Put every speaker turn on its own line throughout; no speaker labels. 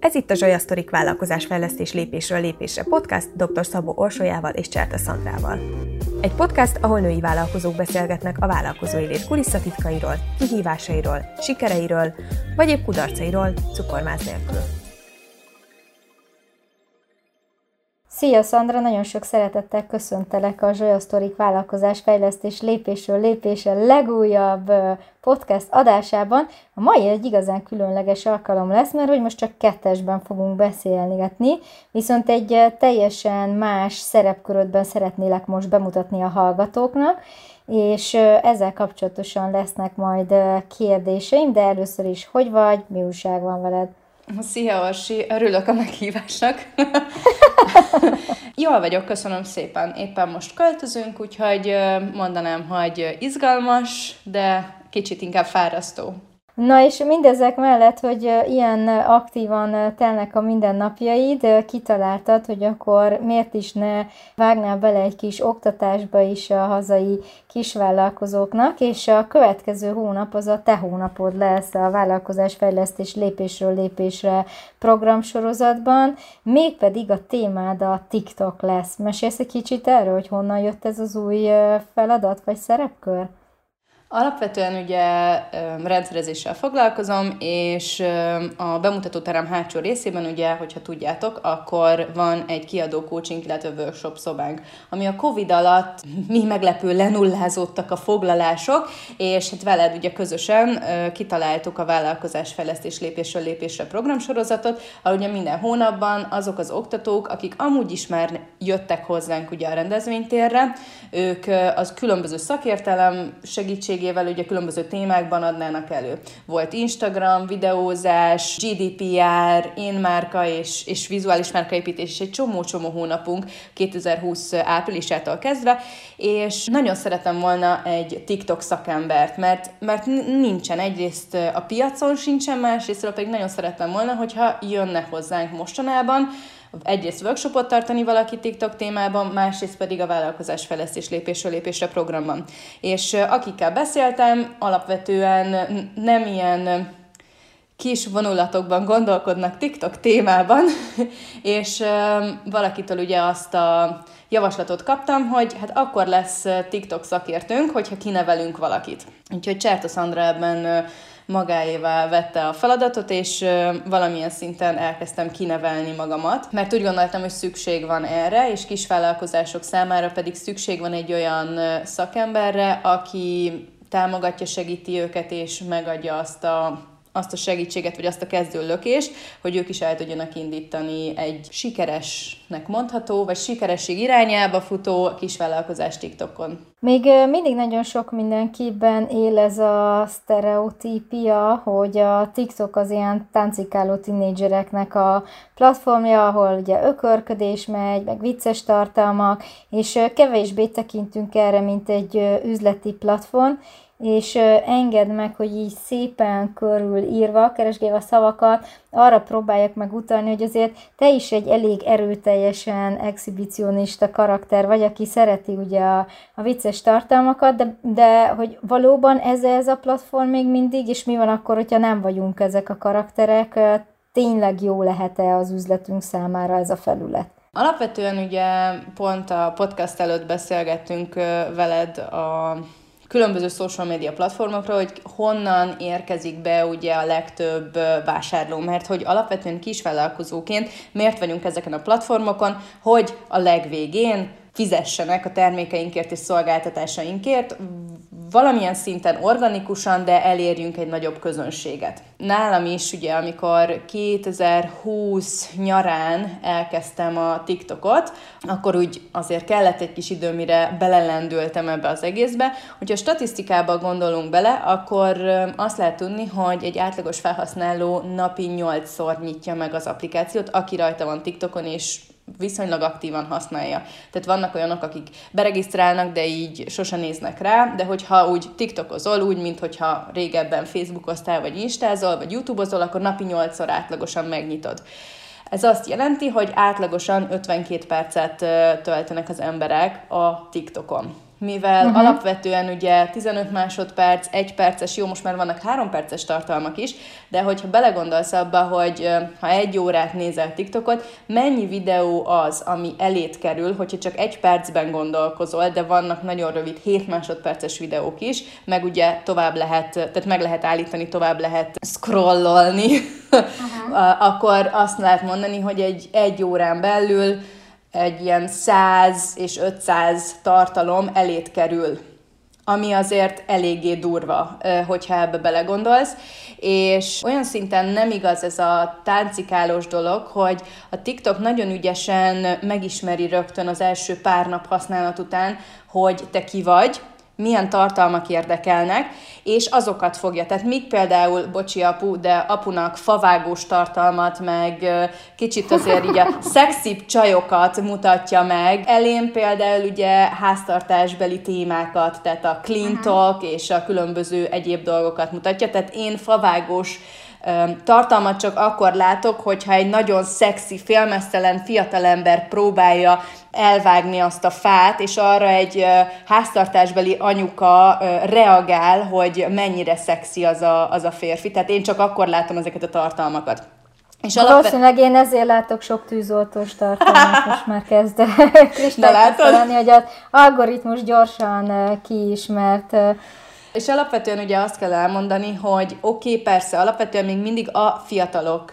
Ez itt a Zsolya Sztorik vállalkozásfejlesztés lépésről lépésre podcast dr. Szabó Orsolyával és Cserta Szandrával. Egy podcast, ahol női vállalkozók beszélgetnek a vállalkozói lét kulisszatitkairól, kihívásairól, sikereiről, vagy épp kudarcairól, cukormáz nélkül.
Szia Szandra, nagyon sok szeretettel köszöntelek a Zsolya Sztorik vállalkozás fejlesztés lépésről lépésre legújabb podcast adásában. A mai egy igazán különleges alkalom lesz, mert hogy most csak kettesben fogunk beszélgetni, viszont egy teljesen más szerepkörödben szeretnélek most bemutatni a hallgatóknak, és ezzel kapcsolatosan lesznek majd kérdéseim, de először is, hogy vagy, mi újság van veled?
Szia, Orsi! Örülök a meghívásnak. Jól vagyok, köszönöm szépen. Éppen most költözünk, úgyhogy mondanám, hogy izgalmas, de kicsit inkább fárasztó.
Na és mindezek mellett, hogy ilyen aktívan telnek a mindennapjaid, kitaláltad, hogy akkor miért is ne vágnál bele egy kis oktatásba is a hazai kisvállalkozóknak, és a következő hónap az a te hónapod lesz a vállalkozásfejlesztés lépésről lépésre programsorozatban, mégpedig a témád a TikTok lesz. Mesélsz egy kicsit erről, hogy honnan jött ez az új feladat vagy szerepkör?
Alapvetően ugye rendszerezéssel foglalkozom, és a bemutatóterem hátsó részében ugye, hogyha tudjátok, akkor van egy kiadó coaching, illetve workshop szobánk, ami a Covid alatt mi meglepő lenullázódtak a foglalások, és hát veled ugye közösen kitaláltuk a vállalkozás fejlesztés lépésről lépésre programsorozatot, ahol ugye minden hónapban azok az oktatók, akik amúgy is már jöttek hozzánk ugye a rendezvénytérre, ők az különböző szakértelem segítség segítségével ugye különböző témákban adnának elő. Volt Instagram, videózás, GDPR, én márka és, és vizuális márkaépítés, és egy csomó-csomó hónapunk 2020 áprilisától kezdve, és nagyon szeretem volna egy TikTok szakembert, mert, mert nincsen egyrészt a piacon sincsen, másrészt pedig nagyon szeretem volna, hogyha jönne hozzánk mostanában, egyrészt workshopot tartani valaki TikTok témában, másrészt pedig a vállalkozás fejlesztés lépésről lépésre programban. És akikkel beszéltem, alapvetően nem ilyen kis vonulatokban gondolkodnak TikTok témában, és valakitől ugye azt a javaslatot kaptam, hogy hát akkor lesz TikTok szakértőnk, hogyha kinevelünk valakit. Úgyhogy Cserta Szandra ebben magáévá vette a feladatot, és valamilyen szinten elkezdtem kinevelni magamat, mert úgy gondoltam, hogy szükség van erre, és kisvállalkozások számára pedig szükség van egy olyan szakemberre, aki támogatja, segíti őket, és megadja azt a azt a segítséget, vagy azt a kezdő lökést, hogy ők is el tudjanak indítani egy sikeresnek mondható, vagy sikeresség irányába futó kisvállalkozás TikTokon.
Még mindig nagyon sok mindenkiben él ez a sztereotípia, hogy a TikTok az ilyen táncikáló tinédzsereknek a platformja, ahol ugye ökörködés megy, meg vicces tartalmak, és kevésbé tekintünk erre, mint egy üzleti platform, és engedd meg, hogy így szépen körül írva, keresgélve a szavakat, arra próbáljak meg utalni, hogy azért te is egy elég erőteljesen exhibicionista karakter vagy, aki szereti ugye a, a vicces tartalmakat, de, de hogy valóban ez ez a platform még mindig, és mi van akkor, hogyha nem vagyunk ezek a karakterek, tényleg jó lehet-e az üzletünk számára ez a felület?
Alapvetően ugye pont a podcast előtt beszélgettünk veled a különböző social media platformokra, hogy honnan érkezik be ugye a legtöbb vásárló, mert hogy alapvetően kisvállalkozóként miért vagyunk ezeken a platformokon, hogy a legvégén fizessenek a termékeinkért és szolgáltatásainkért, valamilyen szinten organikusan, de elérjünk egy nagyobb közönséget. Nálam is ugye, amikor 2020 nyarán elkezdtem a TikTokot, akkor úgy azért kellett egy kis idő, mire belelendültem ebbe az egészbe. Hogyha statisztikába gondolunk bele, akkor azt lehet tudni, hogy egy átlagos felhasználó napi 8-szor nyitja meg az applikációt, aki rajta van TikTokon, és viszonylag aktívan használja. Tehát vannak olyanok, akik beregisztrálnak, de így sose néznek rá, de hogyha úgy TikTokozol, úgy, mint hogyha régebben Facebookoztál, vagy Instázol, vagy YouTubeozol, akkor napi 8-szor átlagosan megnyitod. Ez azt jelenti, hogy átlagosan 52 percet töltenek az emberek a TikTokon. Mivel uh-huh. alapvetően ugye 15 másodperc, 1 perces, jó, most már vannak 3 perces tartalmak is, de hogyha belegondolsz abba, hogy ha egy órát nézel TikTokot, mennyi videó az, ami elét kerül, hogyha csak egy percben gondolkozol, de vannak nagyon rövid 7 másodperces videók is, meg ugye tovább lehet, tehát meg lehet állítani, tovább lehet scrollolni, uh-huh. akkor azt lehet mondani, hogy egy, egy órán belül egy ilyen 100 és 500 tartalom elét kerül ami azért eléggé durva, hogyha ebbe belegondolsz, és olyan szinten nem igaz ez a táncikálós dolog, hogy a TikTok nagyon ügyesen megismeri rögtön az első pár nap használat után, hogy te ki vagy, milyen tartalmak érdekelnek, és azokat fogja. Tehát míg például, bocsi apu, de apunak favágós tartalmat, meg kicsit azért így a szexibb csajokat mutatja meg. Elén például ugye háztartásbeli témákat, tehát a clean talk és a különböző egyéb dolgokat mutatja. Tehát én favágós tartalmat csak akkor látok, hogyha egy nagyon szexi, félmeztelen fiatalember próbálja elvágni azt a fát, és arra egy háztartásbeli anyuka reagál, hogy mennyire szexi az a, az a férfi. Tehát én csak akkor látom ezeket a tartalmakat.
És Valószínűleg én ezért látok sok tűzoltós tartalmat, most már kezd lenni, hogy az algoritmus gyorsan kiismert
és alapvetően ugye azt kell elmondani, hogy oké, okay, persze, alapvetően még mindig a fiatalok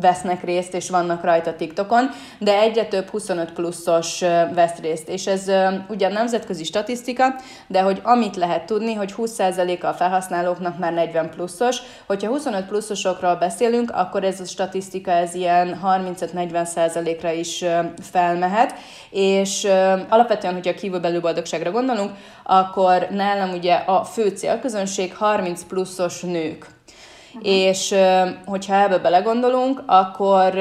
vesznek részt, és vannak rajta TikTokon, de egyre több 25 pluszos vesz részt. És ez ugyan nemzetközi statisztika, de hogy amit lehet tudni, hogy 20%-a a felhasználóknak már 40 pluszos. Hogyha 25 pluszosokról beszélünk, akkor ez a statisztika ez ilyen 35-40%-ra is felmehet, és alapvetően, hogyha kívülbelül boldogságra gondolunk, akkor nálam ugye a fő célközönség 30 pluszos nők és hogyha ebbe belegondolunk, akkor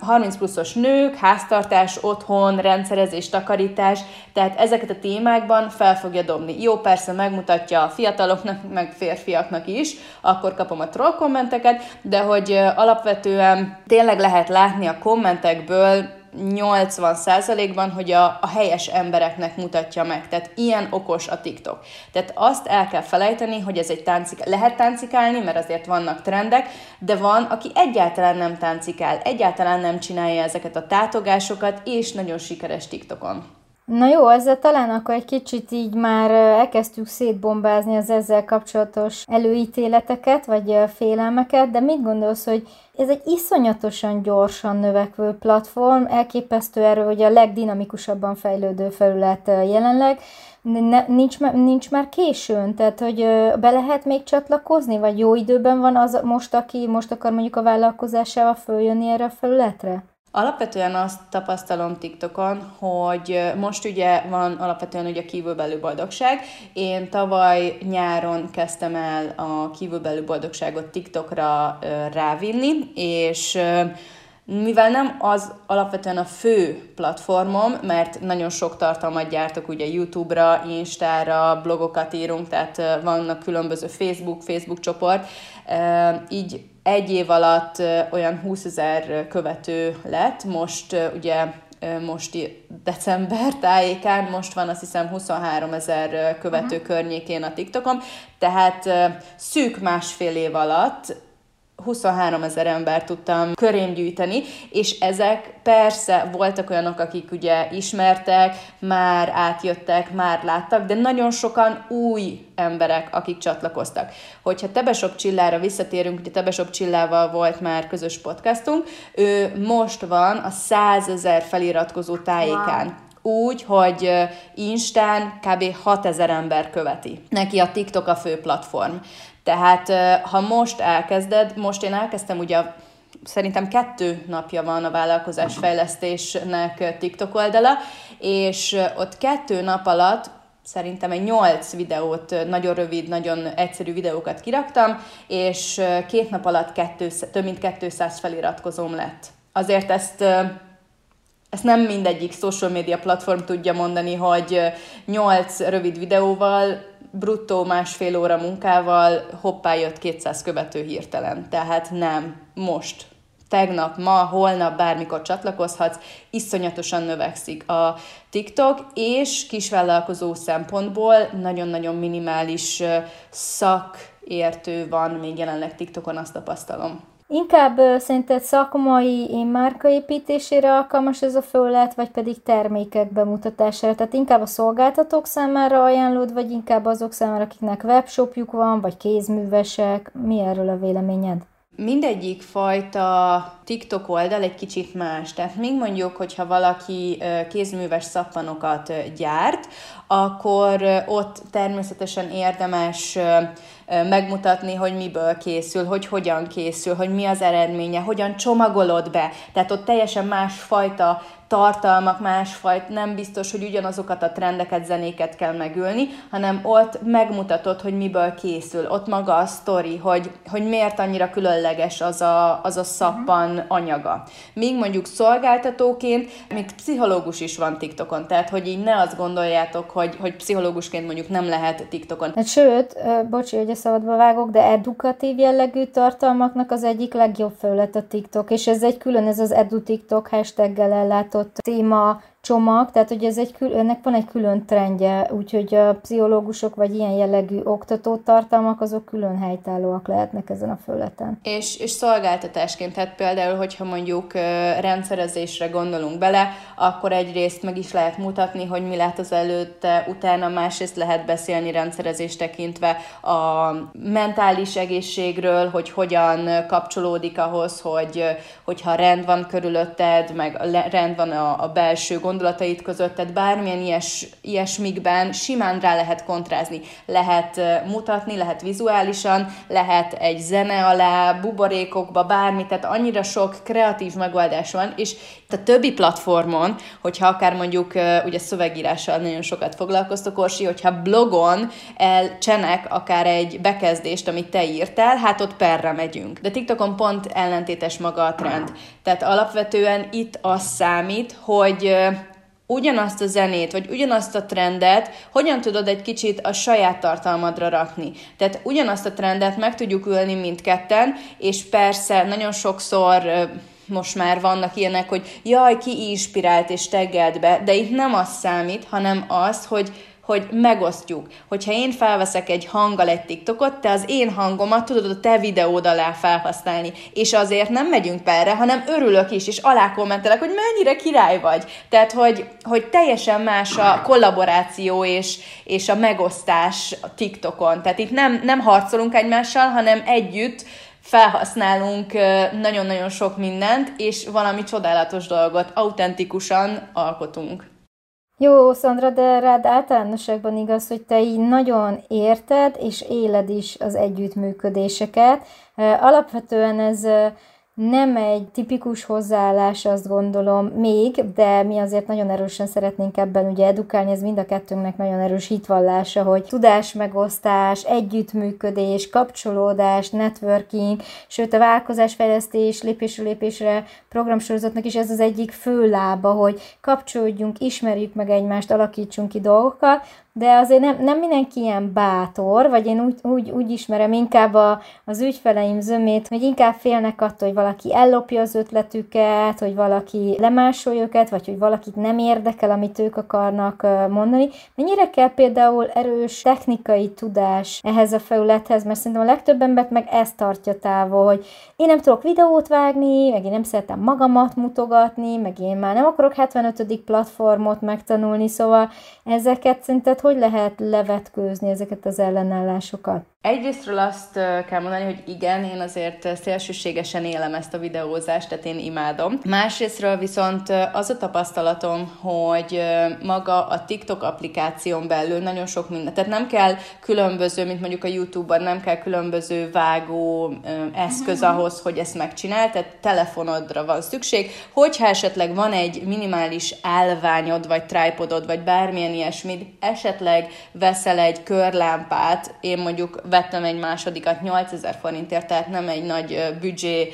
30 pluszos nők, háztartás, otthon, rendszerezés, takarítás, tehát ezeket a témákban fel fogja dobni. Jó, persze megmutatja a fiataloknak, meg férfiaknak is, akkor kapom a troll kommenteket, de hogy alapvetően tényleg lehet látni a kommentekből, 80%-ban, hogy a, a helyes embereknek mutatja meg. Tehát ilyen okos a TikTok. Tehát azt el kell felejteni, hogy ez egy táncik, lehet táncikálni, mert azért vannak trendek, de van, aki egyáltalán nem táncikál, egyáltalán nem csinálja ezeket a tátogásokat, és nagyon sikeres TikTokon.
Na jó, ezzel talán akkor egy kicsit így már elkezdtük szétbombázni az ezzel kapcsolatos előítéleteket, vagy félelmeket, de mit gondolsz, hogy ez egy iszonyatosan gyorsan növekvő platform, elképesztő erő, hogy a legdinamikusabban fejlődő felület jelenleg, ne, nincs, nincs már későn, tehát hogy be lehet még csatlakozni, vagy jó időben van az most, aki most akar mondjuk a vállalkozásával följönni erre a felületre?
Alapvetően azt tapasztalom TikTokon, hogy most ugye van alapvetően ugye kívülbelül boldogság. Én tavaly nyáron kezdtem el a kívülbelül boldogságot TikTokra rávinni, és mivel nem az alapvetően a fő platformom, mert nagyon sok tartalmat gyártok ugye YouTube-ra, Instára, blogokat írunk, tehát vannak különböző Facebook, Facebook csoport, így egy év alatt olyan 20 ezer követő lett, most ugye most december tájékán, most van azt hiszem 23 ezer követő uh-huh. környékén a TikTokom, tehát szűk másfél év alatt 23 ezer ember tudtam körém gyűjteni, és ezek persze voltak olyanok, akik ugye ismertek, már átjöttek, már láttak, de nagyon sokan új emberek, akik csatlakoztak. Hogyha Tebesok Csillára visszatérünk, ugye Tebesok Csillával volt már közös podcastunk, ő most van a 100 ezer feliratkozó tájékán. Wow úgy, hogy Instán kb. 6000 ember követi. Neki a TikTok a fő platform. Tehát ha most elkezded, most én elkezdtem ugye szerintem kettő napja van a vállalkozás fejlesztésnek TikTok oldala, és ott kettő nap alatt szerintem egy nyolc videót, nagyon rövid, nagyon egyszerű videókat kiraktam, és két nap alatt kettő, több mint 200 feliratkozóm lett. Azért ezt ezt nem mindegyik social media platform tudja mondani, hogy nyolc rövid videóval bruttó másfél óra munkával hoppá jött 200 követő hirtelen. Tehát nem, most tegnap, ma, holnap, bármikor csatlakozhatsz, iszonyatosan növekszik a TikTok, és kisvállalkozó szempontból nagyon-nagyon minimális szakértő van még jelenleg TikTokon, azt tapasztalom.
Inkább szerinted szakmai márkaépítésére alkalmas ez a felület, vagy pedig termékek bemutatására? Tehát inkább a szolgáltatók számára ajánlod, vagy inkább azok számára, akiknek webshopjuk van, vagy kézművesek? Mi erről a véleményed?
Mindegyik fajta TikTok oldal egy kicsit más. Tehát még mondjuk, hogyha valaki kézműves szappanokat gyárt, akkor ott természetesen érdemes megmutatni, hogy miből készül, hogy hogyan készül, hogy mi az eredménye, hogyan csomagolod be. Tehát ott teljesen másfajta tartalmak, másfajt, nem biztos, hogy ugyanazokat a trendeket, zenéket kell megülni, hanem ott megmutatod, hogy miből készül. Ott maga a sztori, hogy, hogy miért annyira különleges az a, az a szappan uh-huh. anyaga. Míg mondjuk szolgáltatóként, még pszichológus is van TikTokon, tehát hogy így ne azt gondoljátok, hogy, hogy pszichológusként mondjuk nem lehet TikTokon.
Hát sőt, bocsi, hogy a szabadba vágok, de edukatív jellegű tartalmaknak az egyik legjobb felület a TikTok, és ez egy külön, ez az edu TikTok hashtaggel ellátott adott téma csomag, tehát hogy ez egy kül, ennek van egy külön trendje, úgyhogy a pszichológusok vagy ilyen jellegű oktató tartalmak azok külön helytállóak lehetnek ezen a föleten.
És, és szolgáltatásként, tehát például, hogyha mondjuk rendszerezésre gondolunk bele, akkor egyrészt meg is lehet mutatni, hogy mi lehet az előtte, utána másrészt lehet beszélni rendszerezést tekintve a mentális egészségről, hogy hogyan kapcsolódik ahhoz, hogy, hogyha rend van körülötted, meg rend van a, a belső gondolatok, gondolatait közötted, bármilyen ilyes, ilyesmikben simán rá lehet kontrázni. Lehet mutatni, lehet vizuálisan, lehet egy zene alá, buborékokba, bármi, tehát annyira sok kreatív megoldás van, és a többi platformon, hogyha akár mondjuk ugye szövegírással nagyon sokat foglalkoztok, Orsi, hogyha blogon elcsenek akár egy bekezdést, amit te írtál, hát ott perre megyünk. De TikTokon pont ellentétes maga a trend. Tehát alapvetően itt az számít, hogy ugyanazt a zenét, vagy ugyanazt a trendet, hogyan tudod egy kicsit a saját tartalmadra rakni. Tehát ugyanazt a trendet meg tudjuk ülni mindketten, és persze nagyon sokszor most már vannak ilyenek, hogy jaj, ki inspirált és teggelt be, de itt nem az számít, hanem az, hogy hogy megosztjuk. Hogyha én felveszek egy hanggal egy TikTokot, te az én hangomat tudod a te videód alá felhasználni. És azért nem megyünk perre, hanem örülök is, és alá kommentelek, hogy mennyire király vagy. Tehát, hogy, hogy teljesen más a kollaboráció és, és a megosztás a TikTokon. Tehát itt nem, nem harcolunk egymással, hanem együtt felhasználunk nagyon-nagyon sok mindent, és valami csodálatos dolgot autentikusan alkotunk.
Jó, Szandra, de rád általánosságban igaz, hogy te így nagyon érted és éled is az együttműködéseket. Alapvetően ez nem egy tipikus hozzáállás, azt gondolom még, de mi azért nagyon erősen szeretnénk ebben ugye edukálni, ez mind a kettőnknek nagyon erős hitvallása, hogy tudásmegosztás, együttműködés, kapcsolódás, networking, sőt a vállalkozásfejlesztés lépésről lépésre programsorozatnak is ez az egyik fő lába, hogy kapcsolódjunk, ismerjük meg egymást, alakítsunk ki dolgokat, de azért nem, nem mindenki ilyen bátor, vagy én úgy, úgy, úgy ismerem inkább a, az ügyfeleim zömét, hogy inkább félnek attól, hogy valaki ellopja az ötletüket, hogy valaki lemásolja őket, vagy hogy valakit nem érdekel, amit ők akarnak mondani. Mennyire kell például erős technikai tudás ehhez a felülethez, mert szerintem a legtöbb embert meg ezt tartja távol, hogy én nem tudok videót vágni, meg én nem szeretem magamat mutogatni, meg én már nem akarok 75. platformot megtanulni, szóval ezeket szerinted hogy lehet levetkőzni ezeket az ellenállásokat?
Egyrésztről azt kell mondani, hogy igen, én azért szélsőségesen élem ezt a videózást, tehát én imádom. Másrésztről viszont az a tapasztalatom, hogy maga a TikTok applikáción belül nagyon sok minden, tehát nem kell különböző, mint mondjuk a YouTube-ban, nem kell különböző vágó eszköz mhm. ahhoz, hogy ezt megcsinál, tehát telefonodra van szükség. Hogyha esetleg van egy minimális állványod, vagy tripodod, vagy bármilyen ilyesmit, esetleg veszel egy körlámpát, én mondjuk vettem egy másodikat 8000 forintért, tehát nem egy nagy büdzsé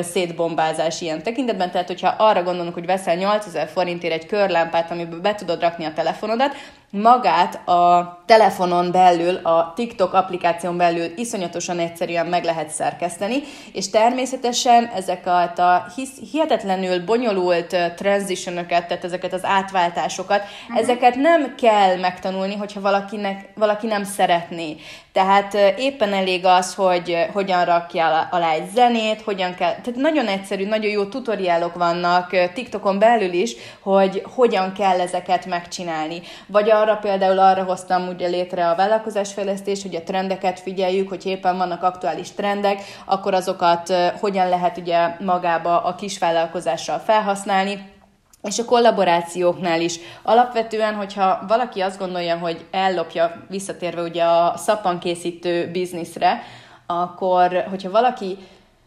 szétbombázás ilyen tekintetben, tehát hogyha arra gondolunk, hogy veszel 8000 forintért egy körlámpát, amiben be tudod rakni a telefonodat, magát a telefonon belül, a TikTok applikáción belül iszonyatosan egyszerűen meg lehet szerkeszteni, és természetesen ezeket a hisz, hihetetlenül bonyolult transitionokat, tehát ezeket az átváltásokat, uh-huh. ezeket nem kell megtanulni, hogyha valakinek, valaki nem szeretné. Tehát éppen elég az, hogy hogyan rakja alá egy zenét, hogyan kell, tehát nagyon egyszerű, nagyon jó tutoriálok vannak TikTokon belül is, hogy hogyan kell ezeket megcsinálni. Vagy arra például arra hoztam ugye létre a vállalkozásfejlesztés, hogy a trendeket figyeljük, hogy éppen vannak aktuális trendek, akkor azokat hogyan lehet ugye magába a kisvállalkozással felhasználni, és a kollaborációknál is. Alapvetően, hogyha valaki azt gondolja, hogy ellopja, visszatérve ugye a szappankészítő bizniszre, akkor, hogyha valaki,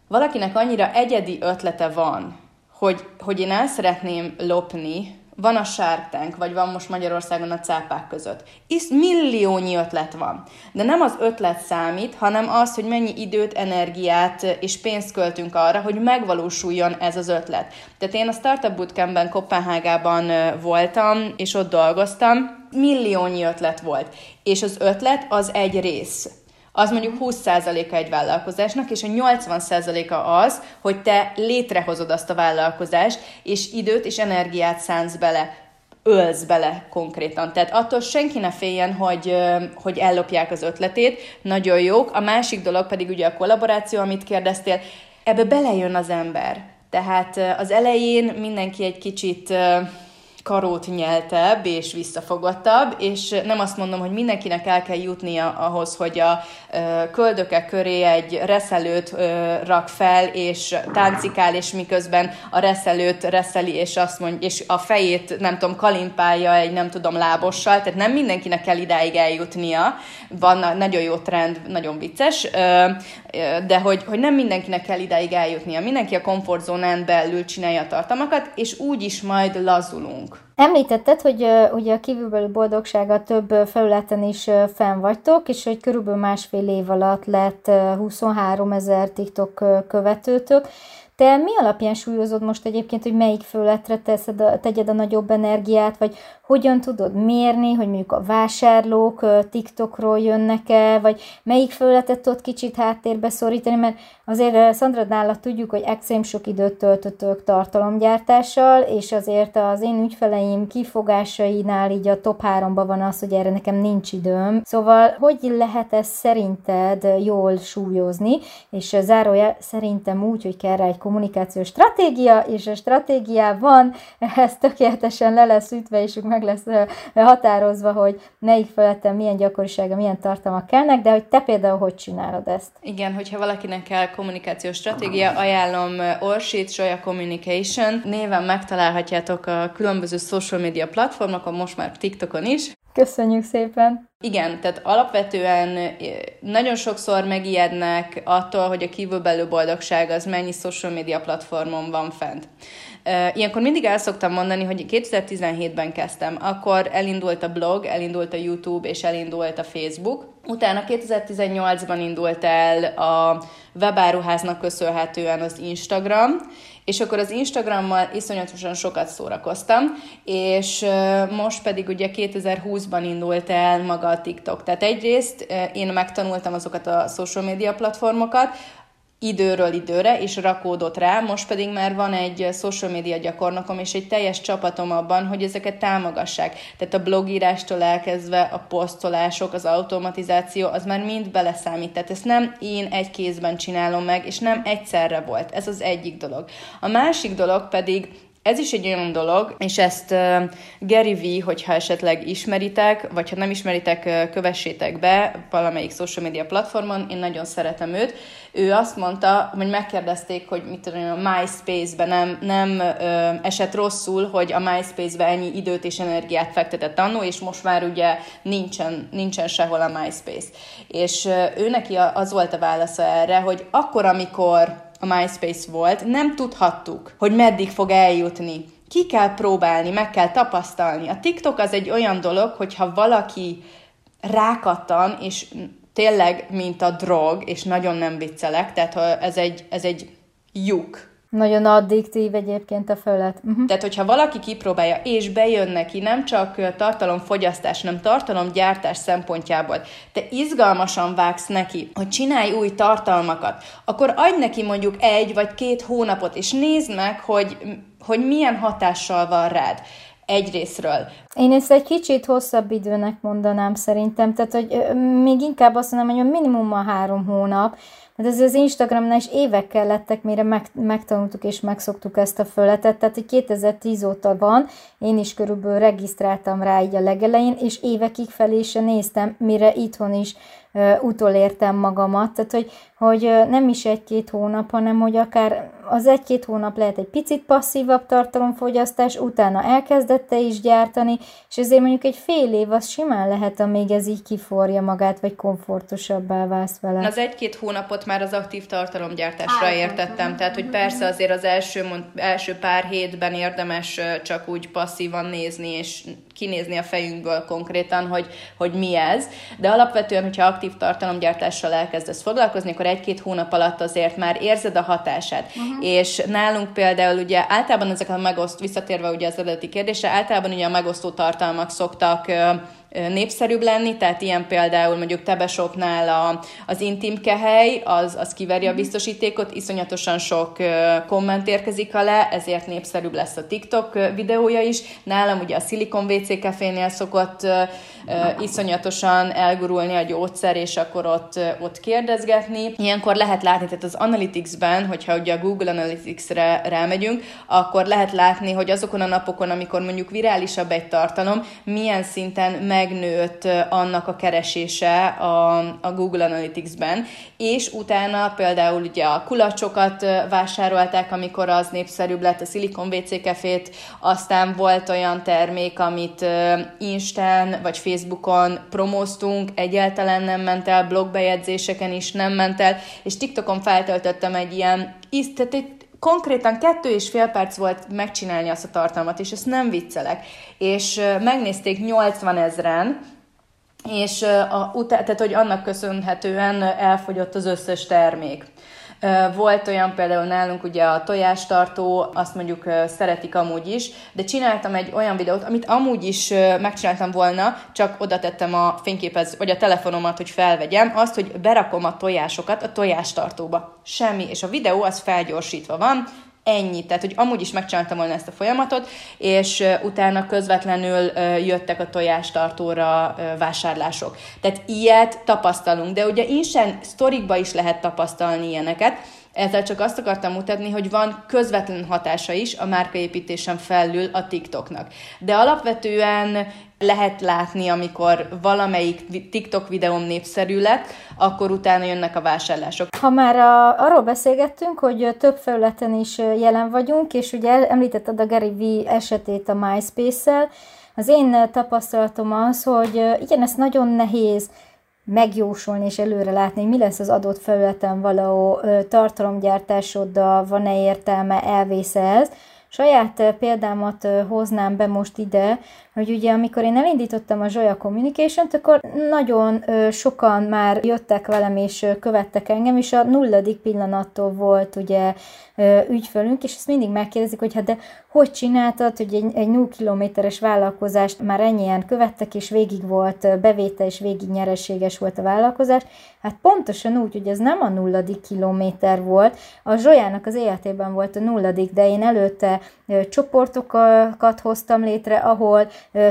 valakinek annyira egyedi ötlete van, hogy, hogy én el szeretném lopni van a Shark Tank, vagy van most Magyarországon a cápák között. Is milliónyi ötlet van. De nem az ötlet számít, hanem az, hogy mennyi időt, energiát és pénzt költünk arra, hogy megvalósuljon ez az ötlet. Tehát én a Startup Bootcampben Kopenhágában voltam, és ott dolgoztam, milliónyi ötlet volt. És az ötlet az egy rész az mondjuk 20%-a egy vállalkozásnak, és a 80%-a az, hogy te létrehozod azt a vállalkozást, és időt és energiát szánsz bele ölsz bele konkrétan. Tehát attól senki ne féljen, hogy, hogy ellopják az ötletét, nagyon jók. A másik dolog pedig ugye a kollaboráció, amit kérdeztél, ebbe belejön az ember. Tehát az elején mindenki egy kicsit karót nyeltebb és visszafogottabb, és nem azt mondom, hogy mindenkinek el kell jutnia ahhoz, hogy a köldöke köré egy reszelőt rak fel, és táncikál, és miközben a reszelőt reszeli, és azt mondja, és a fejét, nem tudom, kalimpálja egy, nem tudom, lábossal, tehát nem mindenkinek kell idáig eljutnia, van nagyon jó trend, nagyon vicces, de hogy, hogy nem mindenkinek kell idáig eljutnia, mindenki a komfortzónán belül csinálja a tartalmakat, és úgy is majd lazulunk.
Említetted, hogy ugye a kívülbelül boldogsága több felületen is fenn vagytok, és hogy körülbelül másfél év alatt lett uh, 23 ezer TikTok követőtök. Te mi alapján súlyozod most egyébként, hogy melyik fölletre teszed a, tegyed a nagyobb energiát, vagy hogyan tudod mérni, hogy mondjuk a vásárlók TikTokról jönnek-e, vagy melyik fölletet tudod kicsit háttérbe szorítani, mert azért Szandra nála tudjuk, hogy extrém sok időt töltöttök tartalomgyártással, és azért az én ügyfeleim kifogásainál így a top 3-ban van az, hogy erre nekem nincs időm. Szóval hogy lehet ezt szerinted jól súlyozni, és zárója szerintem úgy, hogy kell rá egy kommunikációs stratégia, és a stratégiában ez tökéletesen le lesz ütve, és meg lesz határozva, hogy melyik feleten milyen gyakorisága, milyen tartalmak kellnek, de hogy te például hogy csinálod ezt?
Igen, hogyha valakinek kell kommunikációs stratégia, ajánlom Orsit, Soya Communication. Néven megtalálhatjátok a különböző social media platformokon, most már TikTokon is.
Köszönjük szépen!
Igen, tehát alapvetően nagyon sokszor megijednek attól, hogy a kívülbelül boldogság az mennyi social media platformon van fent. Ilyenkor mindig el szoktam mondani, hogy 2017-ben kezdtem, akkor elindult a blog, elindult a YouTube és elindult a Facebook. Utána 2018-ban indult el a webáruháznak köszönhetően az Instagram, és akkor az Instagrammal iszonyatosan sokat szórakoztam, és most pedig ugye 2020-ban indult el maga a TikTok. Tehát egyrészt én megtanultam azokat a social media platformokat, időről időre, és rakódott rá, most pedig már van egy social media gyakornokom, és egy teljes csapatom abban, hogy ezeket támogassák. Tehát a blogírástól elkezdve a posztolások, az automatizáció, az már mind beleszámít. Tehát ezt nem én egy kézben csinálom meg, és nem egyszerre volt. Ez az egyik dolog. A másik dolog pedig ez is egy olyan dolog, és ezt uh, Gary V, hogyha esetleg ismeritek, vagy ha nem ismeritek, uh, kövessétek be valamelyik social media platformon, én nagyon szeretem őt. Ő azt mondta, hogy megkérdezték, hogy mit tudom, a MySpace-be nem, nem uh, esett rosszul, hogy a MySpace-be ennyi időt és energiát fektetett annó, és most már ugye nincsen, nincsen sehol a MySpace. És uh, ő neki az volt a válasza erre, hogy akkor, amikor a MySpace volt, nem tudhattuk, hogy meddig fog eljutni. Ki kell próbálni, meg kell tapasztalni. A TikTok az egy olyan dolog, hogyha valaki rákattan, és tényleg, mint a drog, és nagyon nem viccelek, tehát ez egy, ez egy lyuk.
Nagyon addiktív egyébként a felület.
Uh-huh. Tehát, hogyha valaki kipróbálja, és bejön neki nem csak tartalomfogyasztás, hanem tartalomgyártás szempontjából, te izgalmasan vágsz neki, hogy csinálj új tartalmakat, akkor adj neki mondjuk egy vagy két hónapot, és nézd meg, hogy, hogy milyen hatással van rád egyrésztről.
Én ezt egy kicsit hosszabb időnek mondanám szerintem, tehát hogy még inkább azt mondom, hogy minimum a három hónap, mert ez az Instagramnál is évekkel lettek, mire meg, megtanultuk és megszoktuk ezt a fölletet, tehát hogy 2010 óta van, én is körülbelül regisztráltam rá így a legelején, és évekig felé se néztem, mire itthon is utolértem magamat, tehát hogy, hogy nem is egy-két hónap, hanem hogy akár az egy-két hónap lehet egy picit passzívabb tartalomfogyasztás, utána elkezdette is gyártani, és ezért mondjuk egy fél év az simán lehet, amíg ez így kiforja magát, vagy komfortosabbá válsz vele.
Az egy-két hónapot már az aktív tartalomgyártásra értettem, tehát hogy persze azért az első, első pár hétben érdemes csak úgy passzívan nézni, és kinézni a fejünkből konkrétan, hogy, hogy mi ez, de alapvetően, hogyha aktív tartalomgyártással elkezdesz foglalkozni, akkor egy-két hónap alatt azért már érzed a hatását. Uh-huh. És nálunk például ugye általában ezek a megoszt, visszatérve ugye az eredeti kérdésre, általában ugye a megosztó tartalmak szoktak népszerűbb lenni, tehát ilyen például mondjuk Tebesopnál a, az intim kehely, az, az kiveri a mhm. biztosítékot, iszonyatosan sok komment érkezik alá, ezért népszerűbb lesz a TikTok videója is. Nálam ugye a Silicon WC Cafénél szokott iszonyatosan elgurulni a gyógyszer, és akkor ott, ott kérdezgetni. Ilyenkor lehet látni, tehát az Analytics-ben, hogyha ugye a Google Analytics-re rámegyünk, akkor lehet látni, hogy azokon a napokon, amikor mondjuk virálisabb egy tartalom, milyen szinten megnőtt annak a keresése a, a Google Analytics-ben, és utána például ugye a kulacsokat vásárolták, amikor az népszerűbb lett, a Silicon WC Cafét, aztán volt olyan termék, amit Instán vagy Facebook Facebookon promóztunk, egyáltalán nem ment el, blogbejegyzéseken is nem ment el, és TikTokon feltöltöttem egy ilyen, tehát egy konkrétan kettő és fél perc volt megcsinálni azt a tartalmat, és ezt nem viccelek. És megnézték 80 ezren, és a, tehát, hogy annak köszönhetően elfogyott az összes termék. Volt olyan például nálunk ugye a tojástartó, azt mondjuk szeretik amúgy is, de csináltam egy olyan videót, amit amúgy is megcsináltam volna, csak oda tettem a fényképez, vagy a telefonomat, hogy felvegyem, azt, hogy berakom a tojásokat a tojástartóba. Semmi, és a videó az felgyorsítva van, ennyi. Tehát, hogy amúgy is megcsináltam volna ezt a folyamatot, és utána közvetlenül jöttek a tojástartóra vásárlások. Tehát ilyet tapasztalunk, de ugye Insen sztorikba is lehet tapasztalni ilyeneket, ezzel csak azt akartam mutatni, hogy van közvetlen hatása is a márkaépítésen felül a TikToknak. De alapvetően lehet látni, amikor valamelyik TikTok videóm népszerű lett, akkor utána jönnek a vásárlások.
Ha már a, arról beszélgettünk, hogy több felületen is jelen vagyunk, és ugye említetted a Gary V esetét a MySpace-szel, az én tapasztalatom az, hogy igen, ez nagyon nehéz megjósolni és előre látni, hogy mi lesz az adott felületen való tartalomgyártásoddal, van-e értelme, elvész ez. Saját példámat hoznám be most ide, hogy ugye amikor én elindítottam a Zsolya Communication-t, akkor nagyon sokan már jöttek velem és követtek engem, és a nulladik pillanattól volt ugye ügyfölünk, és ezt mindig megkérdezik, hogy hát de hogy csináltad, hogy egy, egy 0 kilométeres vállalkozást már ennyien követtek, és végig volt bevétel, és végig nyereséges volt a vállalkozás. Hát pontosan úgy, hogy ez nem a nulladik kilométer volt, a Zsolyának az életében volt a nulladik, de én előtte csoportokat hoztam létre, ahol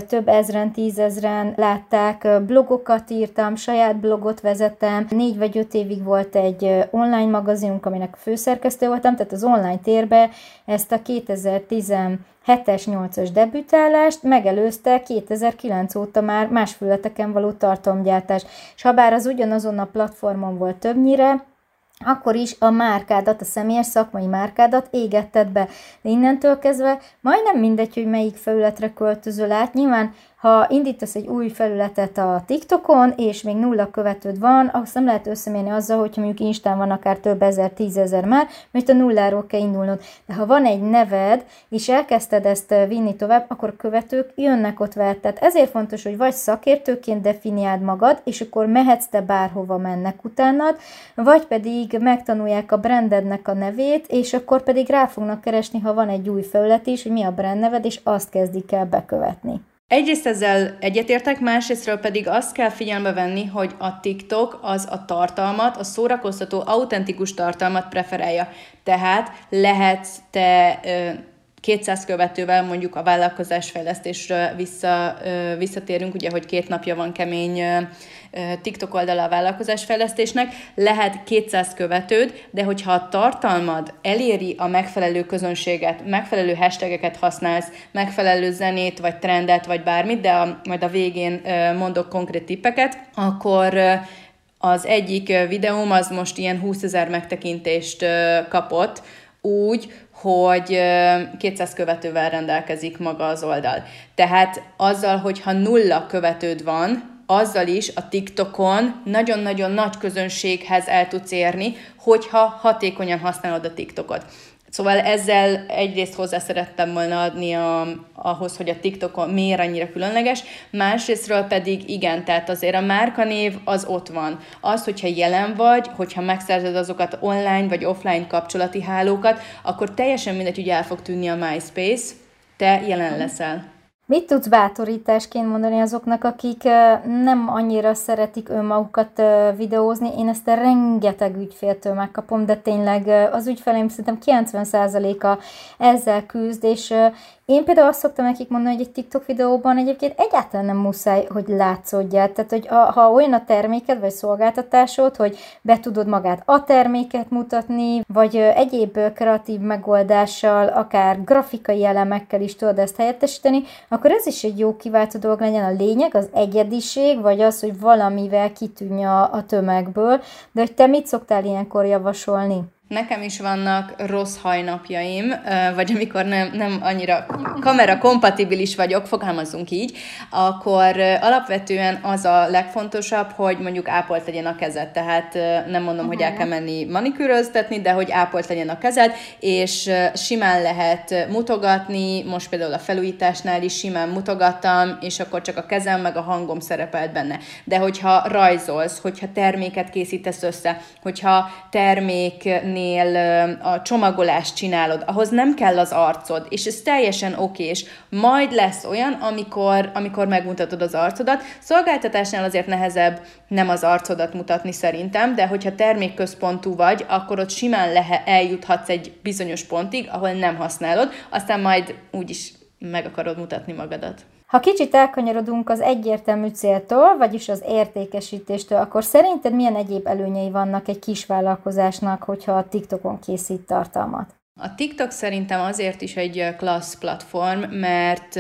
több ezren, tízezren látták, blogokat írtam, saját blogot vezettem, négy vagy öt évig volt egy online magazinunk, aminek főszerkesztő voltam, tehát az online térbe ezt a 2017-es, 8-as debütálást megelőzte 2009 óta már más fületeken való tartalomgyártás. És ha bár az ugyanazon a platformon volt többnyire, akkor is a márkádat, a személyes szakmai márkádat égetted be. De innentől kezdve majdnem mindegy, hogy melyik felületre költözöl át. Nyilván ha indítasz egy új felületet a TikTokon, és még nulla követőd van, azt nem lehet összemérni azzal, hogyha mondjuk Instán van akár több ezer, tízezer már, mert a nulláról kell indulnod. De ha van egy neved, és elkezdted ezt vinni tovább, akkor a követők jönnek ott veled. Tehát ezért fontos, hogy vagy szakértőként definiáld magad, és akkor mehetsz te bárhova mennek utánad, vagy pedig megtanulják a brandednek a nevét, és akkor pedig rá fognak keresni, ha van egy új felület is, hogy mi a brand neved, és azt kezdik el bekövetni.
Egyrészt ezzel egyetértek, másrésztről pedig azt kell figyelme venni, hogy a TikTok az a tartalmat, a szórakoztató, autentikus tartalmat preferálja. Tehát lehet te 200 követővel mondjuk a vállalkozásfejlesztésről vissza, visszatérünk, ugye, hogy két napja van kemény TikTok oldala a vállalkozásfejlesztésnek, lehet 200 követőd, de hogyha a tartalmad eléri a megfelelő közönséget, megfelelő hashtageket használsz, megfelelő zenét, vagy trendet, vagy bármit, de a, majd a végén mondok konkrét tippeket, akkor az egyik videóm az most ilyen 20 ezer megtekintést kapott, úgy, hogy 200 követővel rendelkezik maga az oldal. Tehát azzal, hogyha nulla követőd van, azzal is a TikTokon nagyon-nagyon nagy közönséghez el tudsz érni, hogyha hatékonyan használod a TikTokot. Szóval ezzel egyrészt hozzá szerettem volna adni a, ahhoz, hogy a TikTokon miért annyira különleges, másrésztről pedig igen, tehát azért a márkanév az ott van. Az, hogyha jelen vagy, hogyha megszerzed azokat online vagy offline kapcsolati hálókat, akkor teljesen mindegy, hogy el fog tűnni a MySpace, te jelen leszel.
Mit tudsz bátorításként mondani azoknak, akik nem annyira szeretik önmagukat videózni? Én ezt a rengeteg ügyféltől megkapom, de tényleg az ügyfeleim szerintem 90%-a ezzel küzd, és én például azt szoktam nekik mondani, hogy egy TikTok videóban egyébként egyáltalán nem muszáj, hogy látszódjál. Tehát, hogy a, ha olyan a terméked vagy szolgáltatásod, hogy be tudod magát a terméket mutatni, vagy egyéb kreatív megoldással, akár grafikai elemekkel is tudod ezt helyettesíteni, akkor ez is egy jó kiváltó dolog legyen. A lényeg az egyediség, vagy az, hogy valamivel kitűnj a, a tömegből. De hogy te mit szoktál ilyenkor javasolni?
Nekem is vannak rossz hajnapjaim, vagy amikor nem, nem annyira kamera kompatibilis vagyok, fogalmazunk így, akkor alapvetően az a legfontosabb, hogy mondjuk ápolt legyen a kezed. Tehát nem mondom, hogy el kell menni manikűröztetni, de hogy ápolt legyen a kezed, és simán lehet mutogatni, most például a felújításnál is simán mutogattam, és akkor csak a kezem meg a hangom szerepelt benne. De hogyha rajzolsz, hogyha terméket készítesz össze, hogyha terméknél cégnél a csomagolást csinálod, ahhoz nem kell az arcod, és ez teljesen okés. Majd lesz olyan, amikor, amikor megmutatod az arcodat. Szolgáltatásnál azért nehezebb nem az arcodat mutatni szerintem, de hogyha termékközpontú vagy, akkor ott simán lehe, eljuthatsz egy bizonyos pontig, ahol nem használod, aztán majd úgyis meg akarod mutatni magadat.
Ha kicsit elkanyarodunk az egyértelmű céltól, vagyis az értékesítéstől, akkor szerinted milyen egyéb előnyei vannak egy kis vállalkozásnak, hogyha a TikTokon készít tartalmat?
A TikTok szerintem azért is egy klassz platform, mert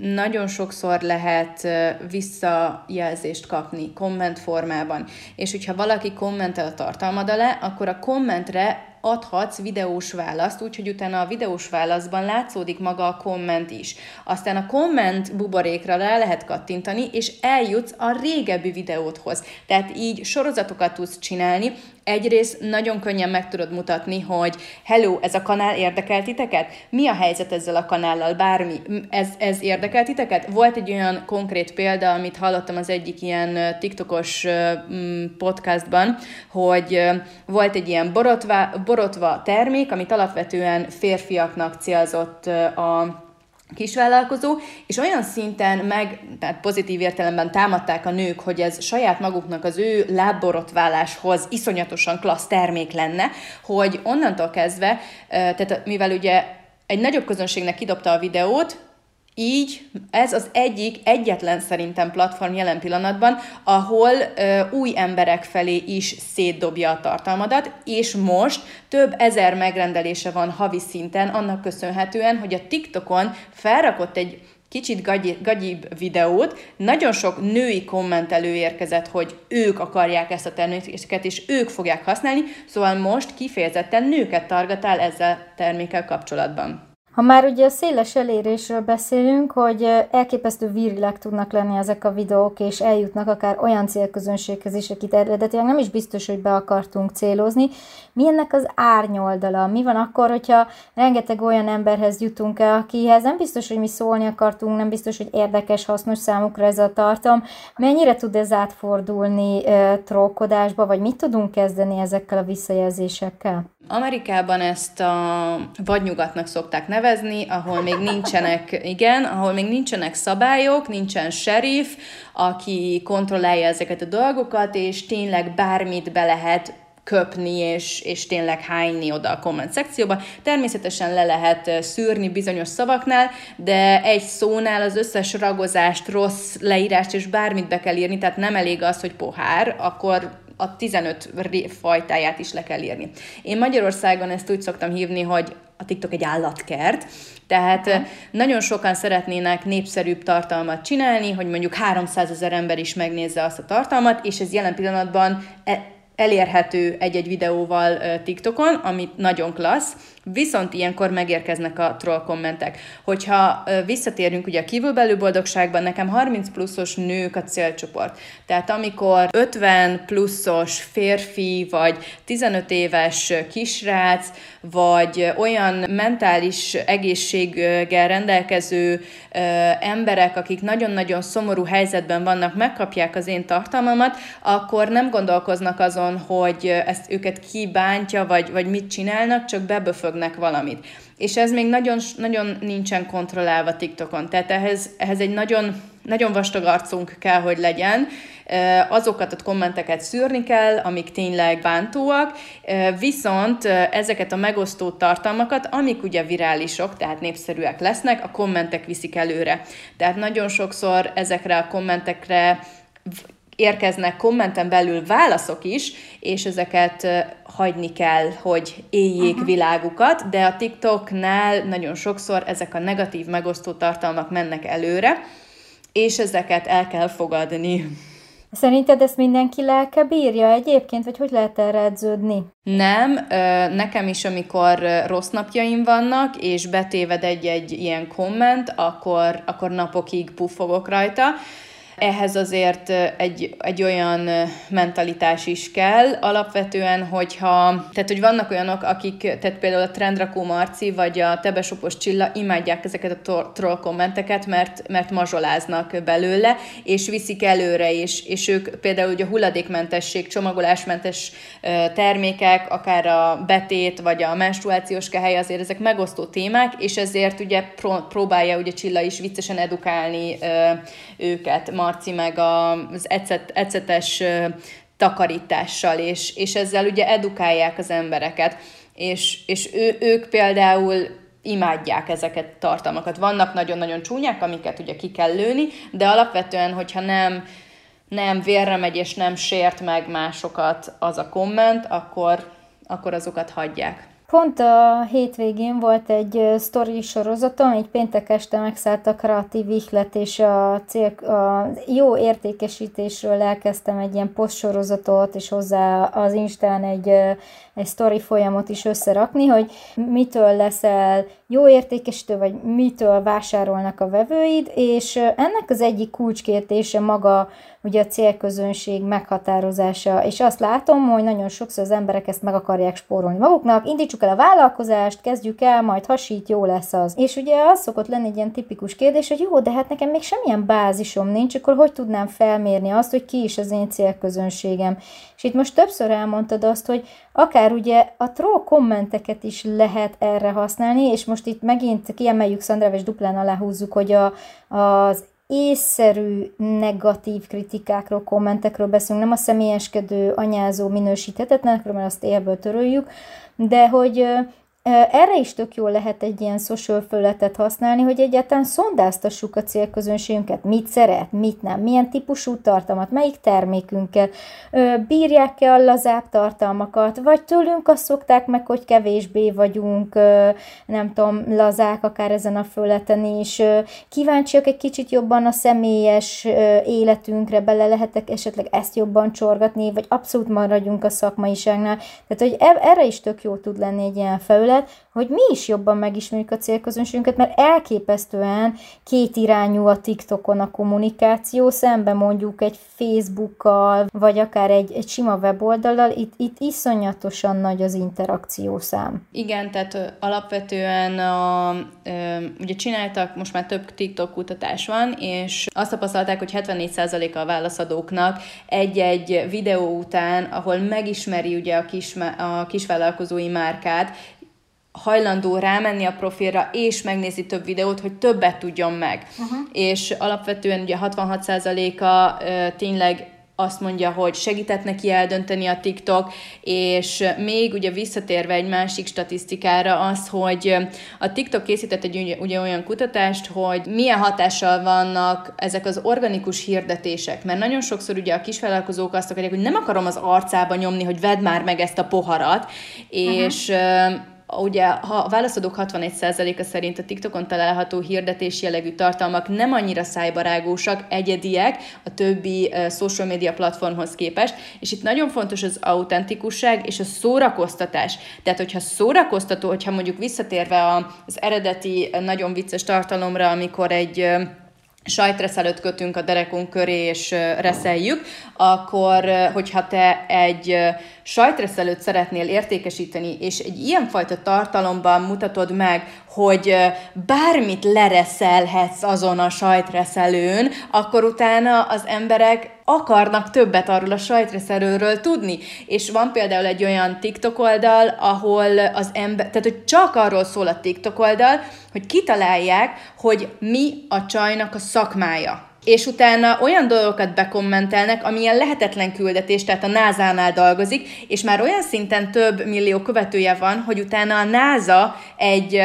nagyon sokszor lehet visszajelzést kapni komment formában. És hogyha valaki kommentel a tartalmad alá, akkor a kommentre adhatsz videós választ, úgyhogy utána a videós válaszban látszódik maga a komment is. Aztán a komment buborékra rá lehet kattintani, és eljutsz a régebbi videódhoz. Tehát így sorozatokat tudsz csinálni, Egyrészt nagyon könnyen meg tudod mutatni, hogy hello, ez a kanál érdekel titeket? Mi a helyzet ezzel a kanállal? Bármi. Ez, ez érdekel titeket? Volt egy olyan konkrét példa, amit hallottam az egyik ilyen TikTokos podcastban, hogy volt egy ilyen borotva, borotva termék, amit alapvetően férfiaknak célzott a kisvállalkozó, és olyan szinten meg, tehát pozitív értelemben támadták a nők, hogy ez saját maguknak az ő lábborotváláshoz iszonyatosan klassz termék lenne, hogy onnantól kezdve, tehát mivel ugye egy nagyobb közönségnek kidobta a videót, így ez az egyik, egyetlen szerintem platform jelen pillanatban, ahol ö, új emberek felé is szétdobja a tartalmadat, és most több ezer megrendelése van havi szinten, annak köszönhetően, hogy a TikTokon felrakott egy kicsit gagyi, gagyibb videót, nagyon sok női kommentelő érkezett, hogy ők akarják ezt a terméket, és ők fogják használni, szóval most kifejezetten nőket targatál ezzel termékkel kapcsolatban.
Ha már ugye a széles elérésről beszélünk, hogy elképesztő vírileg tudnak lenni ezek a videók, és eljutnak akár olyan célközönséghez is, akit eredetileg nem is biztos, hogy be akartunk célozni. Mi ennek az árnyoldala? Mi van akkor, hogyha rengeteg olyan emberhez jutunk el, akihez nem biztos, hogy mi szólni akartunk, nem biztos, hogy érdekes, hasznos számukra ez a tartalom. Mennyire tud ez átfordulni e, trollkodásba, vagy mit tudunk kezdeni ezekkel a visszajelzésekkel?
Amerikában ezt a vadnyugatnak szokták nevezni, ahol még nincsenek, igen, ahol még nincsenek szabályok, nincsen sheriff, aki kontrollálja ezeket a dolgokat, és tényleg bármit be lehet köpni, és, és tényleg hányni oda a komment szekcióba. Természetesen le lehet szűrni bizonyos szavaknál, de egy szónál az összes ragozást, rossz leírást és bármit be kell írni, tehát nem elég az, hogy pohár, akkor a 15 fajtáját is le kell írni. Én Magyarországon ezt úgy szoktam hívni, hogy a TikTok egy állatkert, tehát Aha. nagyon sokan szeretnének népszerűbb tartalmat csinálni, hogy mondjuk 300 ezer ember is megnézze azt a tartalmat, és ez jelen pillanatban e- elérhető egy-egy videóval TikTokon, ami nagyon klassz, viszont ilyenkor megérkeznek a troll kommentek. Hogyha visszatérünk ugye a kívülbelül boldogságban, nekem 30 pluszos nők a célcsoport. Tehát amikor 50 pluszos férfi, vagy 15 éves kisrác, vagy olyan mentális egészséggel rendelkező emberek, akik nagyon-nagyon szomorú helyzetben vannak, megkapják az én tartalmamat, akkor nem gondolkoznak azon, hogy ezt őket kibántja, vagy, vagy mit csinálnak, csak beböfögnek valamit. És ez még nagyon, nagyon nincsen kontrollálva TikTokon. Tehát ehhez, ehhez egy nagyon, nagyon vastag arcunk kell, hogy legyen, azokat a kommenteket szűrni kell, amik tényleg bántóak, viszont ezeket a megosztó tartalmakat, amik ugye virálisok, tehát népszerűek lesznek, a kommentek viszik előre. Tehát nagyon sokszor ezekre a kommentekre érkeznek kommenten belül válaszok is, és ezeket hagyni kell, hogy éljék uh-huh. világukat, de a TikToknál nagyon sokszor ezek a negatív megosztó tartalmak mennek előre, és ezeket el kell fogadni.
Szerinted ezt mindenki lelke bírja egyébként, vagy hogy lehet erre edződni?
Nem, nekem is, amikor rossz napjaim vannak, és betéved egy-egy ilyen komment, akkor, akkor napokig puffogok rajta. Ehhez azért egy, egy olyan mentalitás is kell, alapvetően, hogyha, tehát hogy vannak olyanok, akik, tehát például a Trendrakó Marci, vagy a Tebesopos Csilla imádják ezeket a troll kommenteket, mert, mert mazsoláznak belőle, és viszik előre, és, és ők például ugye a hulladékmentesség, csomagolásmentes termékek, akár a betét, vagy a menstruációs kehely, azért ezek megosztó témák, és ezért ugye próbálja ugye Csilla is viccesen edukálni őket Marci meg az ecet, ecetes takarítással, és, és ezzel ugye edukálják az embereket. És, és ő, ők például imádják ezeket tartalmakat. Vannak nagyon-nagyon csúnyák, amiket ugye ki kell lőni, de alapvetően, hogyha nem, nem vérre megy és nem sért meg másokat az a komment, akkor, akkor azokat hagyják.
Pont a hétvégén volt egy sztori sorozatom, egy péntek este megszállt a kreatív ihlet, és a, cél, a jó értékesítésről elkezdtem egy ilyen posztsorozatot, és hozzá az Instán egy, egy sztori folyamot is összerakni, hogy mitől leszel jó értékesítő, vagy mitől vásárolnak a vevőid, és ennek az egyik kulcskérdése maga ugye a célközönség meghatározása, és azt látom, hogy nagyon sokszor az emberek ezt meg akarják spórolni maguknak, indítsuk el a vállalkozást, kezdjük el, majd hasít, jó lesz az. És ugye az szokott lenni egy ilyen tipikus kérdés, hogy jó, de hát nekem még semmilyen bázisom nincs, akkor hogy tudnám felmérni azt, hogy ki is az én célközönségem. És itt most többször elmondtad azt, hogy akár ugye a troll kommenteket is lehet erre használni, és most itt megint kiemeljük Szandrával és duplán aláhúzzuk, hogy a, az észszerű negatív kritikákról, kommentekről beszélünk, nem a személyeskedő, anyázó, minősíthetetlenekről, mert azt élből töröljük, de hogy erre is tök jól lehet egy ilyen social fölletet használni, hogy egyáltalán szondáztassuk a célközönségünket, mit szeret, mit nem, milyen típusú tartalmat, melyik termékünkkel, bírják-e a lazább tartalmakat, vagy tőlünk azt szokták meg, hogy kevésbé vagyunk, nem tudom, lazák akár ezen a föleten is, kíváncsiak egy kicsit jobban a személyes életünkre, bele lehetek esetleg ezt jobban csorgatni, vagy abszolút maradjunk a szakmaiságnál. Tehát, hogy erre is tök jó tud lenni egy ilyen felület, ötlet, hogy mi is jobban megismerjük a célközönségünket, mert elképesztően kétirányú a TikTokon a kommunikáció, szemben mondjuk egy Facebookkal, vagy akár egy, egy sima weboldallal, itt, itt iszonyatosan nagy az interakciószám.
Igen, tehát alapvetően a, ugye csináltak, most már több TikTok kutatás van, és azt tapasztalták, hogy 74%-a a válaszadóknak egy-egy videó után, ahol megismeri ugye a, kis, a kisvállalkozói márkát, hajlandó rámenni a profilra, és megnézi több videót, hogy többet tudjon meg. Uh-huh. És alapvetően ugye 66%-a tényleg azt mondja, hogy segített neki eldönteni a TikTok, és még ugye visszatérve egy másik statisztikára az, hogy a TikTok készített egy ugye, ugye olyan kutatást, hogy milyen hatással vannak ezek az organikus hirdetések, mert nagyon sokszor ugye a kisvállalkozók azt akarják, hogy nem akarom az arcába nyomni, hogy vedd már meg ezt a poharat, és uh-huh ugye ha a válaszadók 61%-a szerint a TikTokon található hirdetés jellegű tartalmak nem annyira szájbarágósak, egyediek a többi uh, social media platformhoz képest, és itt nagyon fontos az autentikusság és a szórakoztatás. Tehát, hogyha szórakoztató, hogyha mondjuk visszatérve az eredeti nagyon vicces tartalomra, amikor egy sajtreszelőt kötünk a derekunk köré és reszeljük, akkor hogyha te egy sajtreszelőt szeretnél értékesíteni, és egy ilyenfajta tartalomban mutatod meg, hogy bármit lereszelhetsz azon a sajtreszelőn, akkor utána az emberek akarnak többet arról a sajtreszelőről tudni. És van például egy olyan TikTok oldal, ahol az ember, tehát hogy csak arról szól a TikTok oldal, hogy kitalálják, hogy mi a csajnak a szakmája és utána olyan dolgokat bekommentelnek, amilyen lehetetlen küldetés, tehát a NASA-nál dolgozik, és már olyan szinten több millió követője van, hogy utána a NASA egy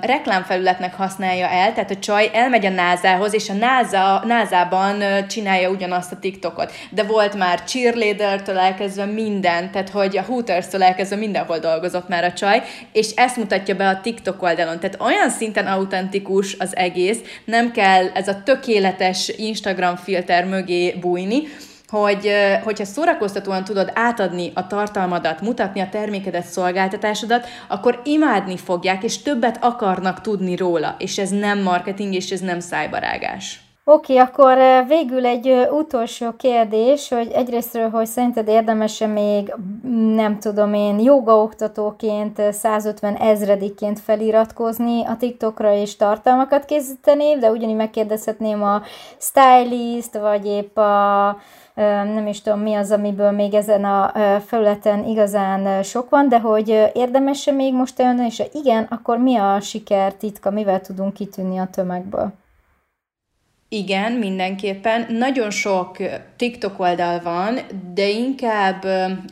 reklámfelületnek használja el, tehát a csaj elmegy a NASA-hoz, és a NASA, NASA-ban csinálja ugyanazt a TikTokot. De volt már cheerleader-től elkezdve minden, tehát hogy a Hooters-től elkezdve mindenhol dolgozott már a csaj, és ezt mutatja be a TikTok oldalon. Tehát olyan szinten autentikus az egész, nem kell ez a tökéletes Instagram filter mögé bújni, hogy hogyha szórakoztatóan tudod átadni a tartalmadat, mutatni a termékedet, szolgáltatásodat, akkor imádni fogják, és többet akarnak tudni róla, és ez nem marketing, és ez nem szájbarágás.
Oké, okay, akkor végül egy utolsó kérdés, hogy egyrésztről, hogy szerinted érdemes-e még, nem tudom én, jogaoktatóként, 150 ezrediként feliratkozni a TikTokra és tartalmakat készíteni, de ugyanígy megkérdezhetném a stylist, vagy épp a nem is tudom mi az, amiből még ezen a felületen igazán sok van, de hogy érdemes-e még most eljönni, és ha igen, akkor mi a siker titka, mivel tudunk kitűnni a tömegből?
Igen, mindenképpen. Nagyon sok TikTok oldal van, de inkább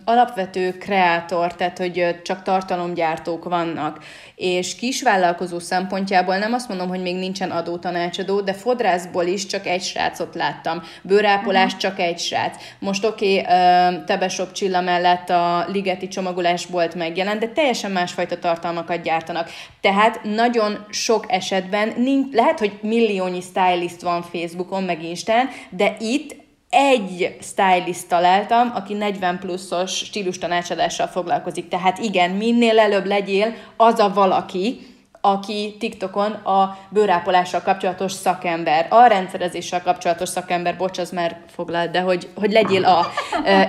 alapvető kreátor, tehát hogy csak tartalomgyártók vannak. És kisvállalkozó szempontjából nem azt mondom, hogy még nincsen adótanácsadó, de fodrászból is csak egy srácot láttam. Bőrápolás uh-huh. csak egy srác. Most oké, okay, Tebesop Csilla mellett a Ligeti csomagolásbolt megjelent, de teljesen másfajta tartalmakat gyártanak. Tehát nagyon sok esetben nincs, lehet, hogy milliónyi stylist van Facebookon, meg Instán, de itt egy stylist találtam, aki 40 pluszos stílus tanácsadással foglalkozik. Tehát igen, minél előbb legyél az a valaki, aki TikTokon a bőrápolással kapcsolatos szakember, a rendszerezéssel kapcsolatos szakember, bocs, az már foglalt, de hogy, hogy legyél a,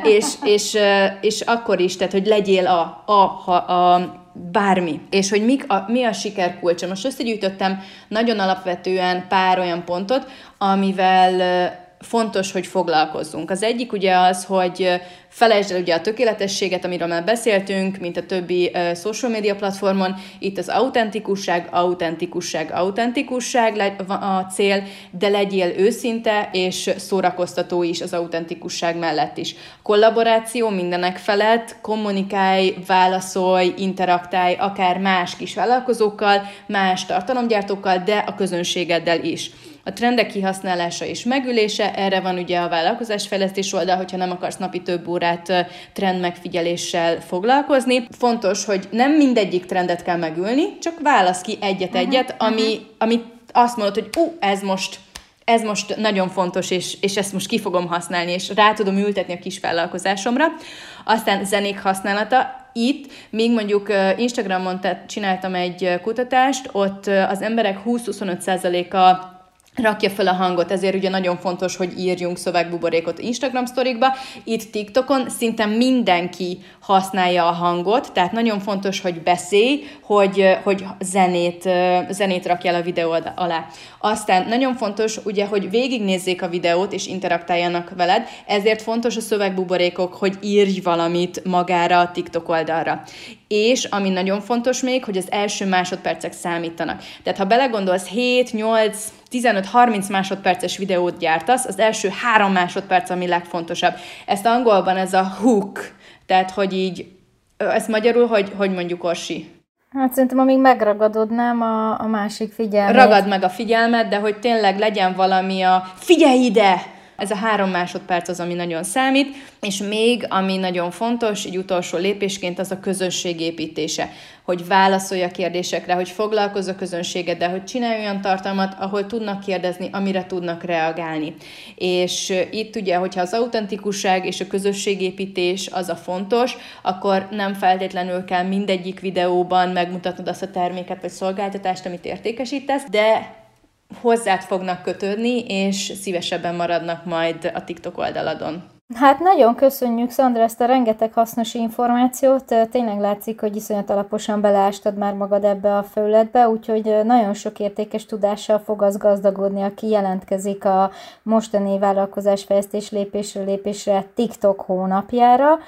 és, és, és akkor is, tehát hogy legyél a, a, a, a bármi, és hogy mik a, mi a siker kulcsa. Most összegyűjtöttem nagyon alapvetően pár olyan pontot, amivel fontos, hogy foglalkozzunk. Az egyik ugye az, hogy felejtsd el ugye a tökéletességet, amiről már beszéltünk, mint a többi social media platformon. Itt az autentikusság, autentikusság, autentikusság a cél, de legyél őszinte és szórakoztató is az autentikusság mellett is. Kollaboráció mindenek felett, kommunikálj, válaszolj, interaktálj akár más kis vállalkozókkal, más tartalomgyártókkal, de a közönségeddel is a trendek kihasználása és megülése, erre van ugye a vállalkozásfejlesztés oldal, hogyha nem akarsz napi több órát trend megfigyeléssel foglalkozni. Fontos, hogy nem mindegyik trendet kell megülni, csak válasz ki egyet-egyet, uh-huh, ami, uh-huh. ami azt mondod, hogy ú, ez most ez most nagyon fontos, és, és ezt most ki fogom használni, és rá tudom ültetni a kis vállalkozásomra. Aztán zenék használata, itt, míg mondjuk Instagramon csináltam egy kutatást, ott az emberek 20-25%-a rakja fel a hangot, ezért ugye nagyon fontos, hogy írjunk szövegbuborékot Instagram sztorikba. Itt TikTokon szinte mindenki használja a hangot, tehát nagyon fontos, hogy beszélj, hogy, hogy zenét, zenét rakja el a videó alá. Aztán nagyon fontos, ugye, hogy végignézzék a videót és interaktáljanak veled, ezért fontos a szövegbuborékok, hogy írj valamit magára a TikTok oldalra. És ami nagyon fontos még, hogy az első másodpercek számítanak. Tehát ha belegondolsz 7, 8, 15-30 másodperces videót gyártasz, az első három másodperc ami legfontosabb. Ezt angolban ez a hook, tehát hogy így, ezt magyarul, hogy, hogy mondjuk Orsi?
Hát szerintem amíg megragadodnám a, a másik figyelmet.
Ragad meg a figyelmet, de hogy tényleg legyen valami a figyelj ide! Ez a három másodperc az, ami nagyon számít, és még, ami nagyon fontos, egy utolsó lépésként, az a közösség építése. Hogy válaszolj a kérdésekre, hogy foglalkozz a közönségeddel, hogy csinálj olyan tartalmat, ahol tudnak kérdezni, amire tudnak reagálni. És itt ugye, hogyha az autentikusság és a közösségépítés az a fontos, akkor nem feltétlenül kell mindegyik videóban megmutatnod azt a terméket vagy szolgáltatást, amit értékesítesz, de hozzád fognak kötődni, és szívesebben maradnak majd a TikTok oldaladon.
Hát nagyon köszönjük, Szandra, ezt a rengeteg hasznos információt. Tényleg látszik, hogy iszonyat alaposan beleástad már magad ebbe a felületbe, úgyhogy nagyon sok értékes tudással fog az gazdagodni, aki jelentkezik a mostani vállalkozásfejlesztés lépésről lépésre TikTok hónapjára.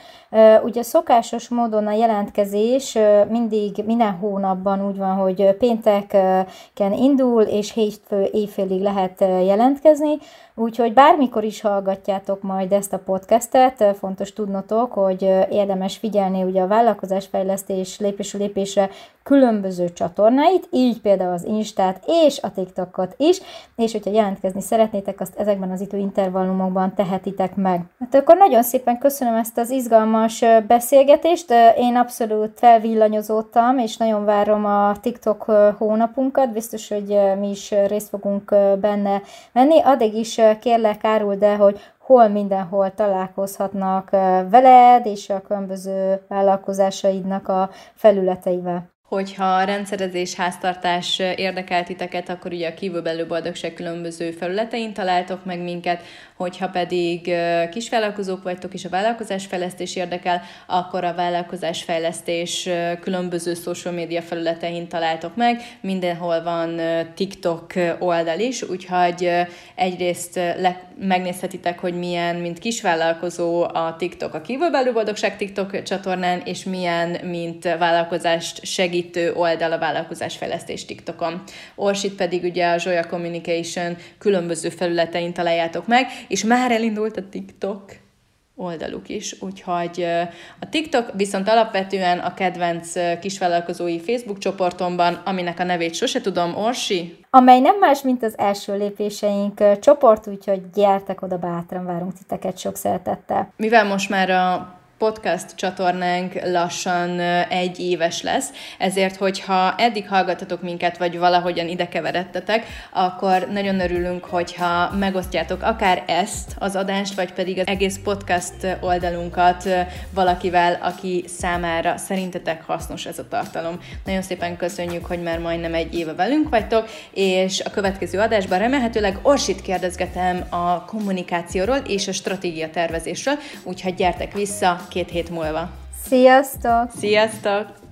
Ugye szokásos módon a jelentkezés mindig minden hónapban úgy van, hogy pénteken indul, és hétfő éjfélig lehet jelentkezni, úgyhogy bármikor is hallgatjátok majd ezt a podcastet, fontos tudnotok, hogy érdemes figyelni ugye a vállalkozásfejlesztés lépésről lépésre különböző csatornáit, így például az Instát és a TikTokot is, és hogyha jelentkezni szeretnétek, azt ezekben az intervallumokban tehetitek meg. Hát akkor nagyon szépen köszönöm ezt az izgalmas beszélgetést, én abszolút felvillanyozódtam, és nagyon várom a TikTok hónapunkat, biztos, hogy mi is részt fogunk benne venni. Addig is kérlek árul, de hogy hol mindenhol találkozhatnak veled és a különböző vállalkozásaidnak a felületeivel.
Hogyha a rendszerezés, háztartás érdekel titeket, akkor ugye a kívülbelül boldogság különböző felületein találtok meg minket, hogyha pedig kisvállalkozók vagytok és a vállalkozásfejlesztés érdekel, akkor a vállalkozásfejlesztés különböző social média felületein találtok meg, mindenhol van TikTok oldal is, úgyhogy egyrészt le, megnézhetitek, hogy milyen, mint kisvállalkozó a TikTok, a kívülbelül boldogság TikTok csatornán, és milyen, mint vállalkozást segítő oldal a vállalkozásfejlesztés TikTokon. Orsit pedig ugye a Zoya Communication különböző felületein találjátok meg, és már elindult a TikTok oldaluk is, úgyhogy a TikTok viszont alapvetően a kedvenc kisvállalkozói Facebook csoportomban, aminek a nevét sose tudom, Orsi?
Amely nem más, mint az első lépéseink csoport, úgyhogy gyertek oda, bátran várunk titeket sok szeretettel.
Mivel most már a podcast csatornánk lassan egy éves lesz, ezért, hogyha eddig hallgatatok minket, vagy valahogyan ide keveredtetek, akkor nagyon örülünk, hogyha megosztjátok akár ezt az adást, vagy pedig az egész podcast oldalunkat valakivel, aki számára szerintetek hasznos ez a tartalom. Nagyon szépen köszönjük, hogy már majdnem egy éve velünk vagytok, és a következő adásban remélhetőleg Orsit kérdezgetem a kommunikációról és a stratégia tervezésről, úgyhogy gyertek vissza, két hét múlva.
Sziasztok!
Sziasztok!